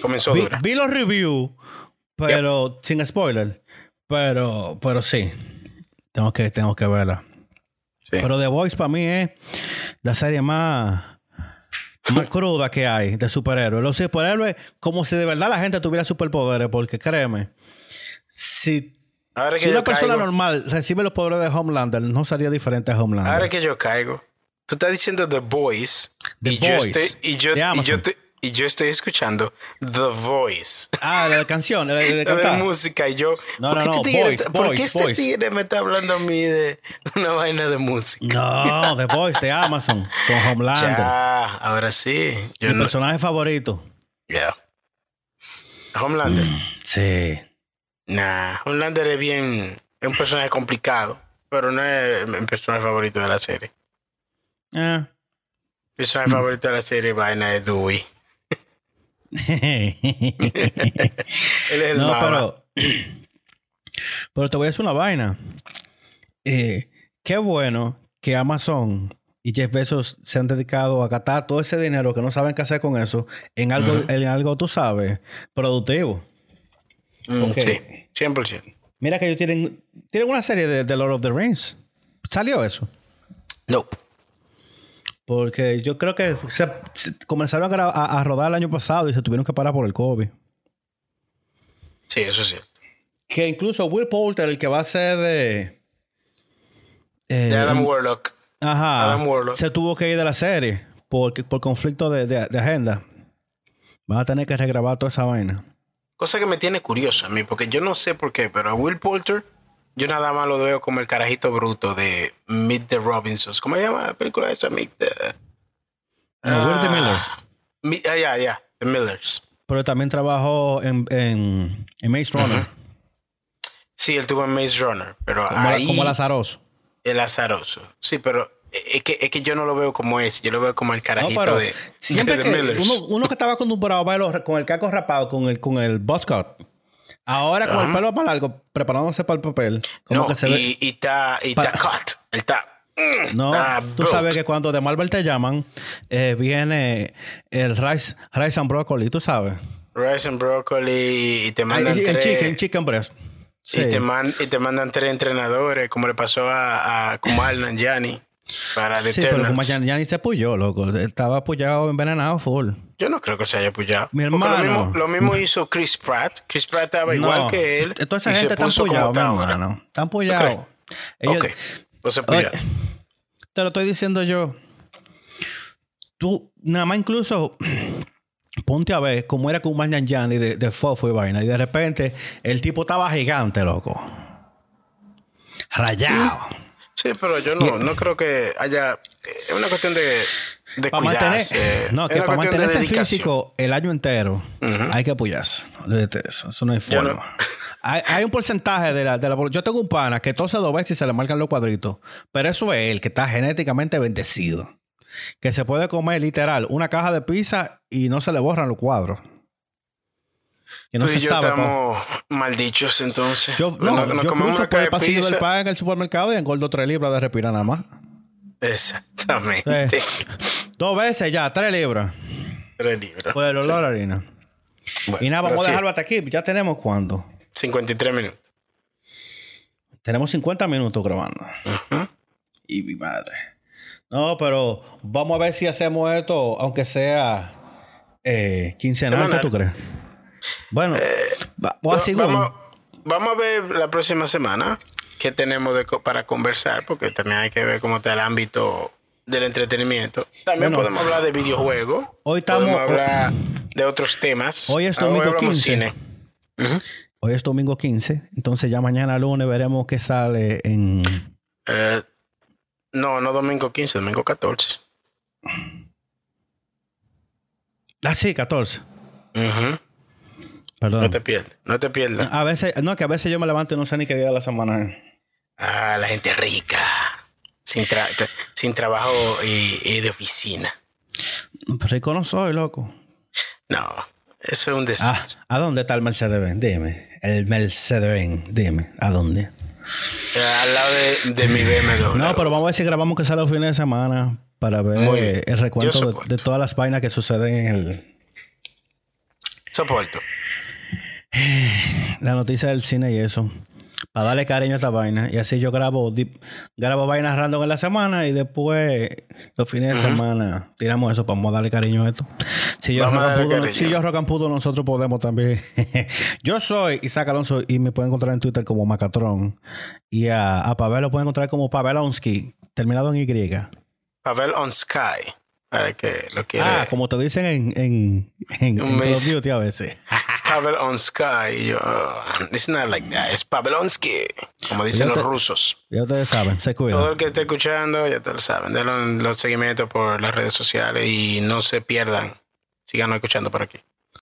comenzó vi, dura. Vi los reviews, pero yep. sin spoiler. Pero, pero sí. Tengo que, tengo que verla. Sí. Pero The Voice para mí es la serie más, más cruda que hay de superhéroes. Los superhéroes, como si de verdad la gente tuviera superpoderes, porque créeme, si, Ahora que si yo una persona caigo, normal recibe los poderes de Homelander, no sería diferente a Homelander. Ahora que yo caigo, tú estás diciendo The Voice. The y, Yo estoy, y, yo, y, yo te- y yo estoy escuchando The Voice. Ah, la canción, la de, música y yo No, ¿por no, qué no, este tigre, Voice, ¿por qué este tigre me está hablando a mí de una vaina de música? No, The Voice de Amazon con Homelander. Ya, ahora sí. Yo Mi personaje favorito. yeah. Homelander. Sí. Nah, Homelander es bien. Es un personaje complicado, pero no es mi personaje favorito de la serie. Mi personaje favorito de la serie vaina de Dewey. Él es el no, pero. Pero te voy a decir una vaina. Eh, qué bueno que Amazon y Jeff Bezos se han dedicado a gastar todo ese dinero que no saben qué hacer con eso en algo, en algo tú sabes, productivo. Mm, ok. Sí, 100%. Mira que ellos tienen, tienen una serie de, de Lord of the Rings. ¿Salió eso? Nope. Porque yo creo que se- se comenzaron a, gra- a- a rodar el año pasado y se tuvieron que parar por el COVID. Sí, eso sí. Que incluso Will Poulter, el que va a ser de. eh, De Adam Warlock. Ajá. Adam Warlock. Se tuvo que ir de la serie por, por conflicto de, de- de agenda. Van a tener que regrabar toda esa vaina. Cosa que me tiene curioso a mí, porque yo no sé por qué, pero a Will Poulter, yo nada más lo veo como el carajito bruto de Meet the Robinsons. ¿Cómo se llama la película esa? Meet the... No, Will the Ah, Millers. Mi- Ah, ya, ya. The Millers. Pero también trabajó en, en, en Maze Runner. Sí, él tuvo en Maze Runner, pero como, ahí... como Lazaroso. El azaroso. Sí, pero es que, es que yo no lo veo como ese. Yo lo veo como el No, carajito pero de, siempre de que Millers. uno, uno que estaba acostumbrado a verlo con el caco rapado, con el, con el buzz cut. Ahora con el pelo más largo, preparándose para el papel. Como no, que se y, ve. y está, y está cut. Él está... mm, No, está tú sabes que cuando de Marvel te llaman, eh, viene el rice, rice and broccoli, tú sabes. Rice and broccoli y te mandan el, el tres... chicken, chicken breast. Sí. Y, te man- y te mandan tres entrenadores, como le pasó a, a Kumal Nanjiani para The Sí, pero como ya, ya ni se puyó, loco. Estaba apoyado, envenenado, full. Yo no creo que se haya apoyado. Mi hermano. Lo mismo, lo mismo hizo Chris Pratt. Chris Pratt estaba igual No, que él. Toda esa y se gente está ahora. hermano. Está apoyado. Ok. Pues se apoyó. Oye, te lo estoy diciendo yo. Tú, nada más incluso, ponte a ver cómo era Kumal Nanjiani de, de Fofo y vaina. Y de repente, el tipo estaba gigante, loco. Rayado. Sí, pero yo no, no creo que haya. Es una cuestión de, de Para mantener, cuidarse. no, Es que una para cuestión de mantenerse dedicación. físico el año entero hay que apoyarse. De Eso, eso no hay forma. no. Hay, hay un porcentaje de la, de la Yo tengo un pana que tose dos veces y se le marcan los cuadritos. Pero eso es él, que está genéticamente bendecido. Que se puede comer literal una caja de pizza y no se le borran los cuadros. Que no Tú se y yo sabe. estamos maldichos, entonces. Yo, no, nos yo cruzo por el pasillo del pizza. pan en el supermercado y engordo tres libras de respirar nada más. Exactamente. Dos veces ya, tres libras. Tres libras. Por el olor a harina. Bueno, Y nada, vamos a sí, dejarlo hasta aquí. Ya tenemos cuánto. 53 minutos. Tenemos 50 minutos grabando. Y mi madre. No, pero vamos a ver si hacemos esto, aunque sea eh, quincenal, ¿qué tú crees? Bueno, va- o así Va- vamos, vamos a ver la próxima semana qué tenemos de para conversar, porque también hay que ver cómo está el ámbito del entretenimiento. También Bueno. podemos hablar de videojuegos. Hoy estamos- Podemos hablar de otros temas. Hoy es Ah, domingo hablamos 15. cine. Hoy es domingo 15, entonces ya mañana lunes veremos qué sale en... Eh, no, no domingo 15, domingo 14. Ah, sí, 14. Perdón. No te pierdas, no te pierdas. A veces, no, que a veces yo me levanto y no sé ni qué día de la semana. Ah, la gente rica. Sin, sin trabajo y, de oficina. Rico no soy, loco. No, eso es un desastre. Ah, ¿A dónde está el Mercedes-Benz? Dime. El Mercedes-Benz, dime. ¿A dónde? Al lado de, mi BMW. No, pero vamos a ver si grabamos que sale los fines de semana para ver el recuento de, todas las vainas que suceden en el. Soporto. La noticia del cine y eso para darle cariño a esta vaina. Y así yo grabo, grabo vainas random en la semana y después los fines de semana tiramos eso para darle cariño a esto. Si yo, si yo rocan puto, nosotros podemos también. yo soy Isaac Alonso y me pueden encontrar en Twitter como Macatron. Y a, a Pavel lo pueden encontrar como Pavelonsky, terminado en Y. Pavel on Sky. Para que lo quiera. Ah, como te dicen en, en, en, en a veces. Pavel on Sky. Yo, it's not like that. Es Pavelonsky. Como dicen los rusos. Ya ustedes saben, se cuidan. Todo el que esté escuchando, ya te lo saben. Denle los seguimientos por las redes sociales y no se pierdan. Sigan escuchando por aquí.